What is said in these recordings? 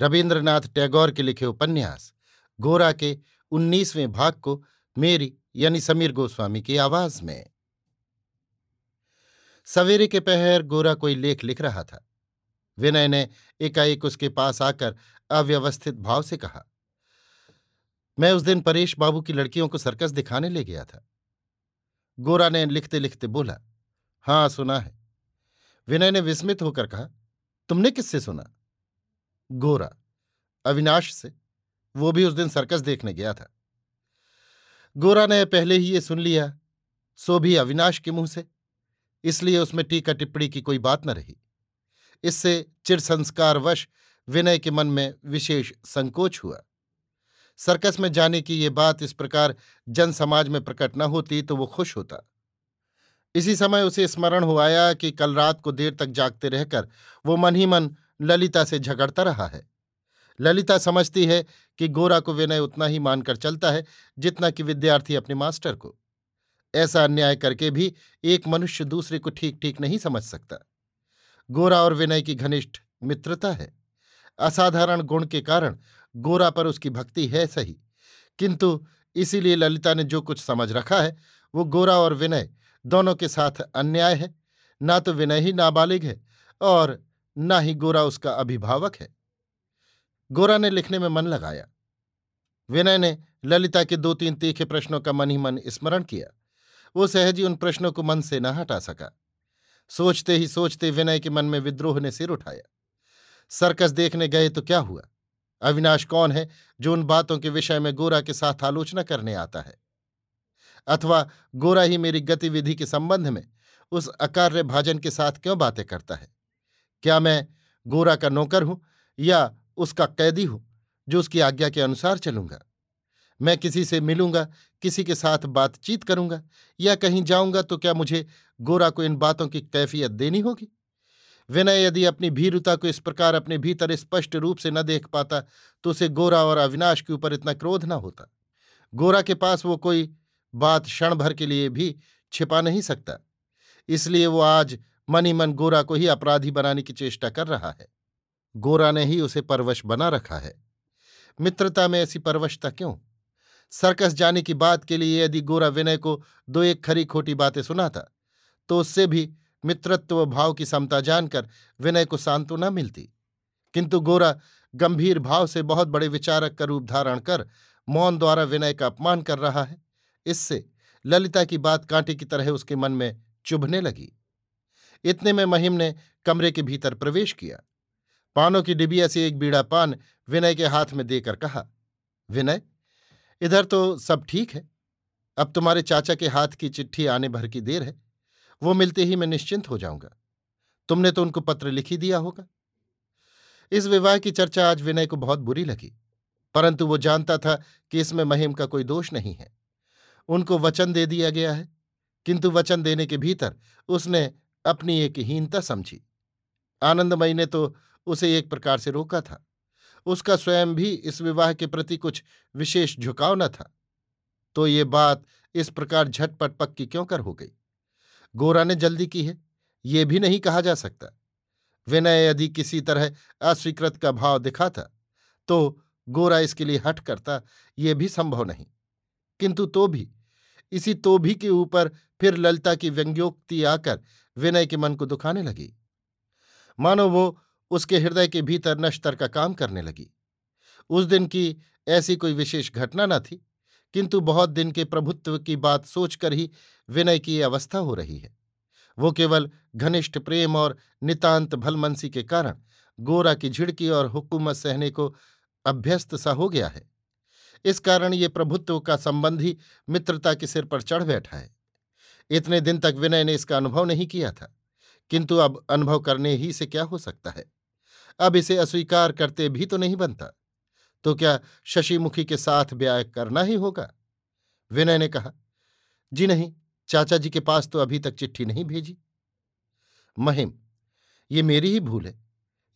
रविन्द्रनाथ टैगोर के लिखे उपन्यास, गोरा के उन्नीसवें भाग को मेरी यानी समीर गोस्वामी की आवाज़ में। सवेरे के पहर गोरा कोई लेख लिख रहा था। विनय ने एकाएक उसके पास आकर अव्यवस्थित भाव से कहा, मैं उस दिन परेश बाबू की लड़कियों को सर्कस दिखाने ले गया था। गोरा ने लिखते लिखते बोला, हाँ, सुना है। विनय ने विस्मित होकर कहा, तुमने किससे सुना? गोरा, अविनाश से। वो भी उस दिन सर्कस देखने गया था। गोरा ने पहले ही ये सुन लिया, सो भी अविनाश के मुँह से। इसलिए उसमें टीका टिप्पणी की कोई बात न रही। इससे चिर संस्कारवश विनय के मन में विशेष संकोच हुआ। सर्कस में जाने की ये बात इस प्रकार जन समाज में प्रकट न होती तो वो खुश होता। इसी समय उसे स्मरण हो आया कि कल रात को देर तक जागते रहकर वो मन ही मन ललिता से झगड़ता रहा है। ललिता समझती है कि गोरा को विनय उतना ही मानकर चलता है जितना कि विद्यार्थी अपने मास्टर को। ऐसा अन्याय करके भी एक मनुष्य दूसरे को ठीक ठीक नहीं समझ सकता। गोरा और विनय की घनिष्ठ मित्रता है। असाधारण गुण के कारण गोरा पर उसकी भक्ति है सही। किंतु इसीलिए ललिता ने जो कुछ समझ रखा है, वो गोरा और विनय दोनों के साथ अन्याय है। ना तो विनय ही नाबालिग है और न ही गोरा उसका अभिभावक है। गोरा ने लिखने में मन लगाया। विनय ने ललिता के दो तीन तीखे प्रश्नों का मन ही मन स्मरण किया। वो सहज ही उन प्रश्नों को मन से न हटा सका। सोचते ही सोचते विनय के मन में विद्रोह ने सिर उठाया। सर्कस देखने गए तो क्या हुआ? अविनाश कौन है जो उन बातों के विषय में गोरा के साथ आलोचना करने आता है? अथवा गोरा ही मेरी गतिविधि के संबंध में उस अकार्य भाजन के साथ क्यों बातें करता है? क्या मैं गोरा का नौकर हूँ या उसका कैदी हूँ जो उसकी आज्ञा के अनुसार चलूँगा? मैं किसी से मिलूँगा, किसी के साथ बातचीत करूँगा या कहीं जाऊँगा तो क्या मुझे गोरा को इन बातों की कैफियत देनी होगी? विनय यदि अपनी भीरुता को इस प्रकार अपने भीतर स्पष्ट रूप से न देख पाता तो उसे गोरा और अविनाश के ऊपर इतना क्रोध न होता। गोरा के पास वो कोई बात क्षण भर के लिए भी छिपा नहीं सकता। इसलिए वो आज मनी मन गोरा को ही अपराधी बनाने की चेष्टा कर रहा है। गोरा ने ही उसे परवश बना रखा है। मित्रता में ऐसी परवशता क्यों? सर्कस जाने की बात के लिए यदि गोरा विनय को दो एक खरी खोटी बातें सुनाता तो उससे भी मित्रत्व भाव की समता जानकर विनय को सांत्वना मिलती। किंतु गोरा गंभीर भाव से बहुत बड़े विचारक का रूप धारण कर मौन द्वारा विनय का अपमान कर रहा है। इससे ललिता की बात कांटे की तरह उसके मन में चुभने लगी। इतने में महिम ने कमरे के भीतर प्रवेश किया। पानों की डिबिया से एक बीड़ा पान विनय के हाथ में देकर कहा, विनय, इधर तो सब ठीक है। अब तुम्हारे चाचा के हाथ की चिट्ठी आने भर की देर है। वो मिलते ही मैं निश्चिंत हो जाऊँगा। तुमने तो उनको पत्र लिख ही दिया होगा। इस विवाह की चर्चा आज विनय को बहुत बुरी लगी, परंतु वो जानता था कि इसमें महिम का कोई दोष नहीं है। उनको वचन दे दिया गया है, किंतु वचन देने के भीतर उसने अपनी एक हीनता समझी। आनंदमयी ने तो उसे एक प्रकार से रोका था। उसका स्वयं भी इस विवाह के प्रति कुछ विशेष झुकाव न था। तो ये बात इस प्रकार झटपट पक्की क्यों कर हो गई? गोरा ने जल्दी की है, ये भी नहीं कहा जा सकता। विनय यदि किसी तरह अस्वीकृत का भाव दिखाता तो गोरा इसके लिए हट करता, ये भी संभव नहीं। किंतु तो भी इसी तो भी के ऊपर फिर ललिता की व्यंग्योक्ति आकर विनय के मन को दुखाने लगी। मानो वो उसके हृदय के भीतर नश्तर का काम करने लगी। उस दिन की ऐसी कोई विशेष घटना न थी, किंतु बहुत दिन के प्रभुत्व की बात सोचकर ही विनय की ये अवस्था हो रही है। वो केवल घनिष्ठ प्रेम और नितांत भलमनसी के कारण गोरा की झिड़की और हुकूमत सहने को अभ्यस्त सा हो गया है। इस कारण ये प्रभुत्व का संबंध ही मित्रता के सिर पर चढ़ बैठा है। इतने दिन तक विनय ने इसका अनुभव नहीं किया था, किंतु अब अनुभव करने ही से क्या हो सकता है? अब इसे अस्वीकार करते भी तो नहीं बनता। तो क्या शशिमुखी के साथ ब्याह करना ही होगा? विनय ने कहा, जी नहीं, चाचा जी के पास तो अभी तक चिट्ठी नहीं भेजी। महिम, ये मेरी ही भूल है।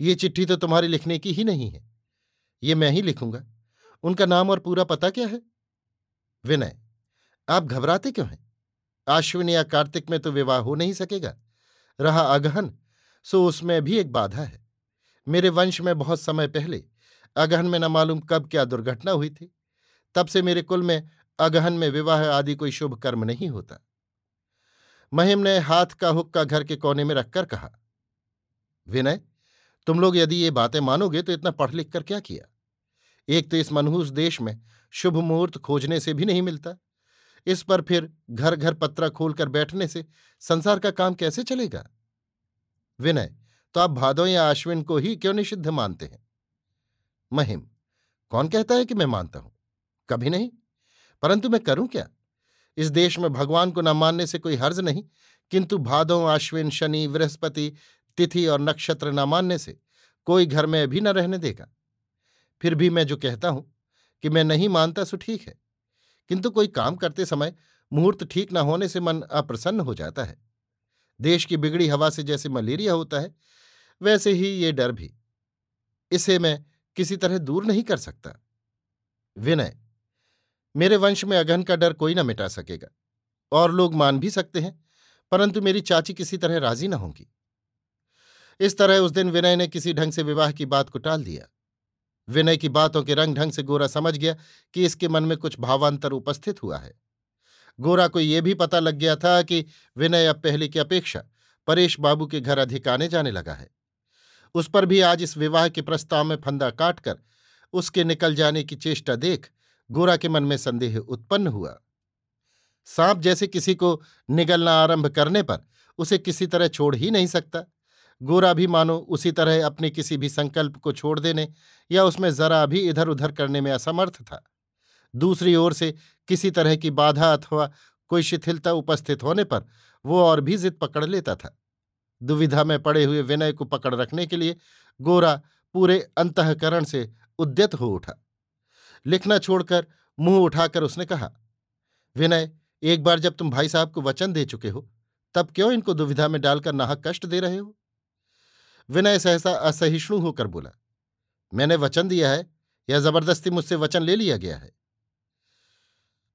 ये चिट्ठी तो तुम्हारे लिखने की ही नहीं है। ये मैं ही लिखूँगा। उनका नाम और पूरा पता क्या है? विनय, आप घबराते क्यों हैं? आश्विन या कार्तिक में तो विवाह हो नहीं सकेगा। रहा अगहन, सो उसमें भी एक बाधा है। मेरे वंश में बहुत समय पहले अगहन में न मालूम कब क्या दुर्घटना हुई थी। तब से मेरे कुल में अगहन में विवाह आदि कोई शुभ कर्म नहीं होता। महिम ने हाथ का हुक्का घर के कोने में रखकर कहा, विनय, तुम लोग यदि ये बातें मानोगे तो इतना पढ़ लिख कर क्या किया? एक तो इस मनहूस देश में शुभ मुहूर्त खोजने से भी नहीं मिलता। इस पर फिर घर घर पत्रा खोलकर बैठने से संसार का काम कैसे चलेगा? विनय तो आप भादों या अश्विन को ही क्यों निषिद्ध मानते हैं? महिम, कौन कहता है कि मैं मानता हूँ? कभी नहीं। परंतु मैं करूँ क्या? इस देश में भगवान को न मानने से कोई हर्ज नहीं, किंतु भादों, अश्विन, शनि, बृहस्पति, तिथि और नक्षत्र न मानने से कोई घर में भी न रहने देगा। फिर भी मैं जो कहता हूँ कि मैं नहीं मानता सो ठीक है। किंतु कोई काम करते समय मुहूर्त ठीक न होने से मन अप्रसन्न हो जाता है। देश की बिगड़ी हवा से जैसे मलेरिया होता है, वैसे ही ये डर भी। इसे मैं किसी तरह दूर नहीं कर सकता। विनय, मेरे वंश में अगहन का डर कोई न मिटा सकेगा, और लोग मान भी सकते हैं, परंतु मेरी चाची किसी तरह राज़ी न होंगी। इस तरह उस दिन विनय ने किसी ढंग से विवाह की बात को टाल दिया। विनय की बातों के रंग ढंग से गोरा समझ गया कि इसके मन में कुछ भावांतर उपस्थित हुआ है। गोरा को यह भी पता लग गया था कि विनय अब पहले की अपेक्षा परेश बाबू के घर अधिक आने जाने लगा है। उस पर भी आज इस विवाह के प्रस्ताव में फंदा काटकर उसके निकल जाने की चेष्टा देख गोरा के मन में संदेह उत्पन्न हुआ। सांप जैसे किसी को निगलना आरंभ करने पर उसे किसी तरह छोड़ ही नहीं सकता। गोरा भी मानो उसी तरह अपने किसी भी संकल्प को छोड़ देने या उसमें जरा भी इधर उधर करने में असमर्थ था। दूसरी ओर से किसी तरह की बाधा अथवा कोई शिथिलता उपस्थित होने पर वो और भी जिद पकड़ लेता था। दुविधा में पड़े हुए विनय को पकड़ रखने के लिए गोरा पूरे अंतकरण से उद्यत हो उठा। लिखना छोड़कर मुँह उठाकर उसने कहा, विनय, एक बार जब तुम भाई साहब को वचन दे चुके हो, तब क्यों इनको दुविधा में डालकर नाहक कष्ट दे रहे हो? विनय सहसा असहिष्णु होकर बोला, मैंने वचन दिया है या ज़बरदस्ती मुझसे वचन ले लिया गया है।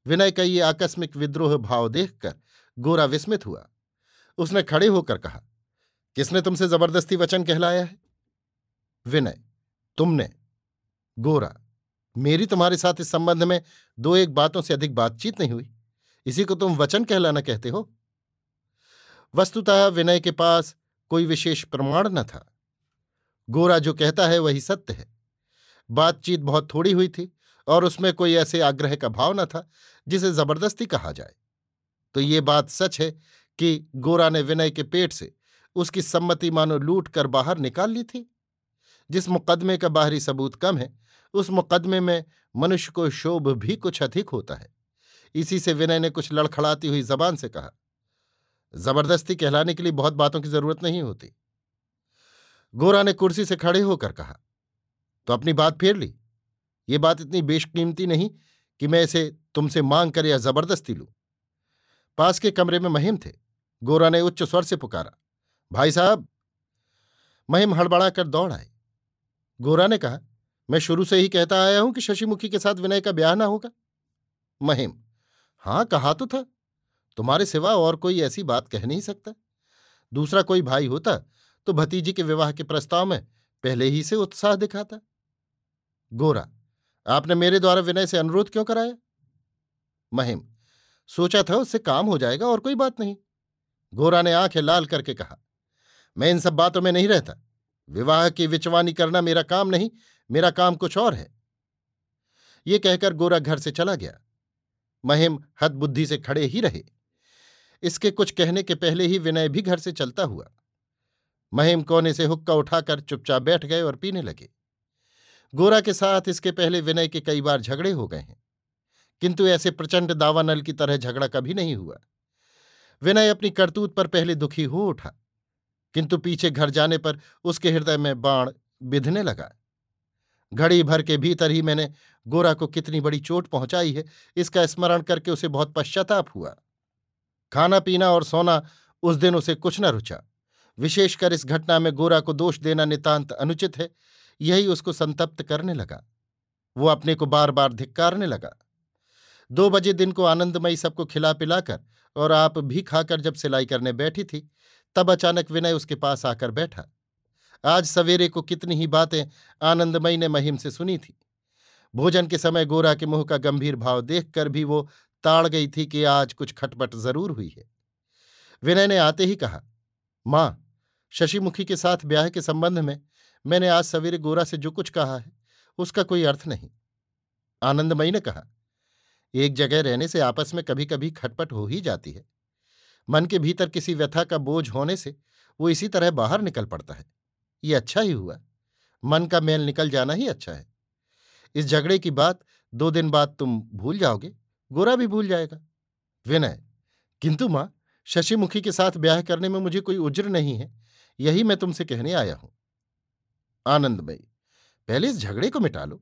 विनय का ये आकस्मिक विद्रोह भाव देखकर गोरा विस्मित हुआ। उसने खड़े होकर कहा, किसने तुमसे ज़बरदस्ती वचन कहलाया है? विनय, तुमने। गोरा, मेरी तुम्हारे साथ इस संबंध में दो एक बातों से अधिक बातचीत नहीं हुई। इसी को तुम वचन कहलाना कहते हो? वस्तुतः विनय के पास कोई विशेष प्रमाण न था। गोरा जो कहता है वही सत्य है। बातचीत बहुत थोड़ी हुई थी और उसमें कोई ऐसे आग्रह का भाव न था, जिसे ज़बरदस्ती कहा जाए। तो ये बात सच है कि गोरा ने विनय के पेट से उसकी सम्मति मानो लूट कर बाहर निकाल ली थी। जिस मुकदमे का बाहरी सबूत कम है, उस मुकदमे में मनुष्य को शोभ भी कुछ अधिक होता है। इसी से विनय ने कुछ लड़खड़ाती हुई जबान से कहा ज़बरदस्ती कहलाने के लिए बहुत बातों की ज़रूरत नहीं होती। गोरा ने कुर्सी से खड़े होकर कहा तो अपनी बात फेर ली। ये बात इतनी बेशकीमती नहीं कि मैं इसे तुमसे मांग कर या ज़बरदस्ती लूँ। पास के कमरे में महिम थे। गोरा ने उच्च स्वर से पुकारा, भाई साहब, महिम हड़बड़ा कर दौड़ आए। गोरा ने कहा, मैं शुरू से ही कहता आया हूँ कि शशिमुखी के साथ विनय का ब्याह ना होगा। महिम, हाँ, कहा तो था। तुम्हारे सिवा और कोई ऐसी बात कह नहीं सकता। दूसरा कोई भाई होता तो भतीजी के विवाह के प्रस्ताव में पहले ही से उत्साह दिखाता। गोरा, आपने मेरे द्वारा विनय से अनुरोध क्यों कराया? महिम, सोचा था उससे काम हो जाएगा और कोई बात नहीं। गोरा ने आँखें लाल करके कहा, मैं इन सब बातों में नहीं रहता। विवाह की विचवानी करना मेरा काम नहीं, मेरा काम कुछ और है। ये कहकर गोरा घर से चला गया। महिम हद बुद्धि से खड़े ही रहे। इसके कुछ कहने के पहले ही विनय भी घर से चलता हुआ। महिम कोने से हुक्का उठाकर चुपचाप बैठ गए और पीने लगे। गोरा के साथ इसके पहले विनय के कई बार झगड़े हो गए हैं, किंतु ऐसे प्रचंड दावानल की तरह झगड़ा कभी नहीं हुआ। विनय अपनी करतूत पर पहले दुखी हो उठा, किंतु पीछे घर जाने पर उसके हृदय में बाण बिधने लगा। घड़ी भर के भीतर ही मैंने गोरा को कितनी बड़ी चोट पहुंचाई है, इसका स्मरण करके उसे बहुत पश्चाताप हुआ। खाना पीना और सोना उस दिन उसे कुछ न रुचा। विशेषकर इस घटना में गोरा को दोष देना नितांत अनुचित है। यही उसको संतप्त करने लगा। वो अपने को बार बार धिक्कारने लगा। दो बजे दिन को आनंदमयी सबको खिला पिलाकर और आप भी खाकर जब सिलाई करने बैठी थी, तब अचानक विनय उसके पास आकर बैठा। आज सवेरे को कितनी ही बातें आनंदमयी ने महिम से सुनी थी। भोजन के समय गोरा के मुँह का गंभीर भाव देखकर भी वो ताड़ गई थी कि आज कुछ खटपट ज़रूर हुई है। विनय ने आते ही कहा, माँ, शशिमुखी के साथ ब्याह के संबंध में मैंने आज सवेरे गोरा से जो कुछ कहा है, उसका कोई अर्थ नहीं। आनंदमयी ने कहा, एक जगह रहने से आपस में कभी कभी खटपट हो ही जाती है। मन के भीतर किसी व्यथा का बोझ होने से वो इसी तरह बाहर निकल पड़ता है। ये अच्छा ही हुआ। मन का मेल निकल जाना ही अच्छा है। इस झगड़े की बात दो दिन बाद तुम भूल जाओगे। गोरा भी भूल जाएगा। विनय, किंतु माँ, शशिमुखी के साथ ब्याह करने में मुझे कोई उज्र नहीं है, यही मैं तुमसे कहने आया हूँ। आनंदमयी, पहले इस झगड़े को मिटा लो।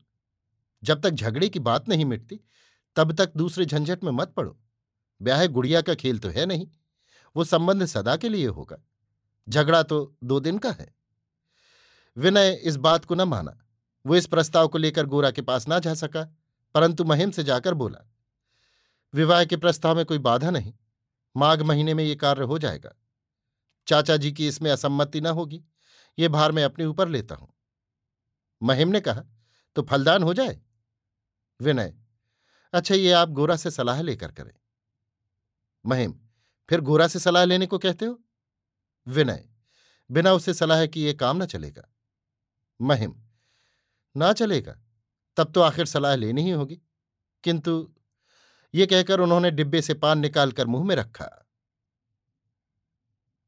जब तक झगड़े की बात नहीं मिटती, तब तक दूसरे झंझट में मत पड़ो। ब्याह गुड़िया का खेल तो है नहीं, वो संबंध सदा के लिए होगा। झगड़ा तो दो दिन का है। विनय इस बात को न माना। वो इस प्रस्ताव को लेकर गोरा के पास ना जा सका, परंतु महिम से जाकर बोला विवाह के प्रस्ताव में कोई बाधा नहीं। माघ महीने में ये कार्य हो जाएगा। चाचा जी की इसमें असम्मति न होगी। ये भार मैं अपने ऊपर लेता हूँ। महिम ने कहा तो फलदान हो जाए? विनय अच्छा ये आप गोरा से सलाह लेकर करें। महिम, फिर गोरा से सलाह लेने को कहते हो? विनय, बिना उससे सलाह की ये काम ना चलेगा। महिम, ना चलेगा? तब तो आखिर सलाह लेनी ही होगी। किंतु ये कहकर उन्होंने डिब्बे से पान निकालकर मुँह में रखा।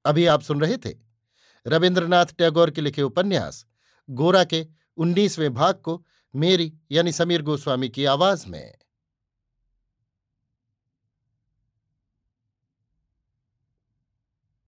अभी आप सुन रहे थे रविन्द्रनाथ टैगोर के लिखे उपन्यास, गोरा के उन्नीसवें भाग को मेरी यानी समीर गोस्वामी की आवाज़ में।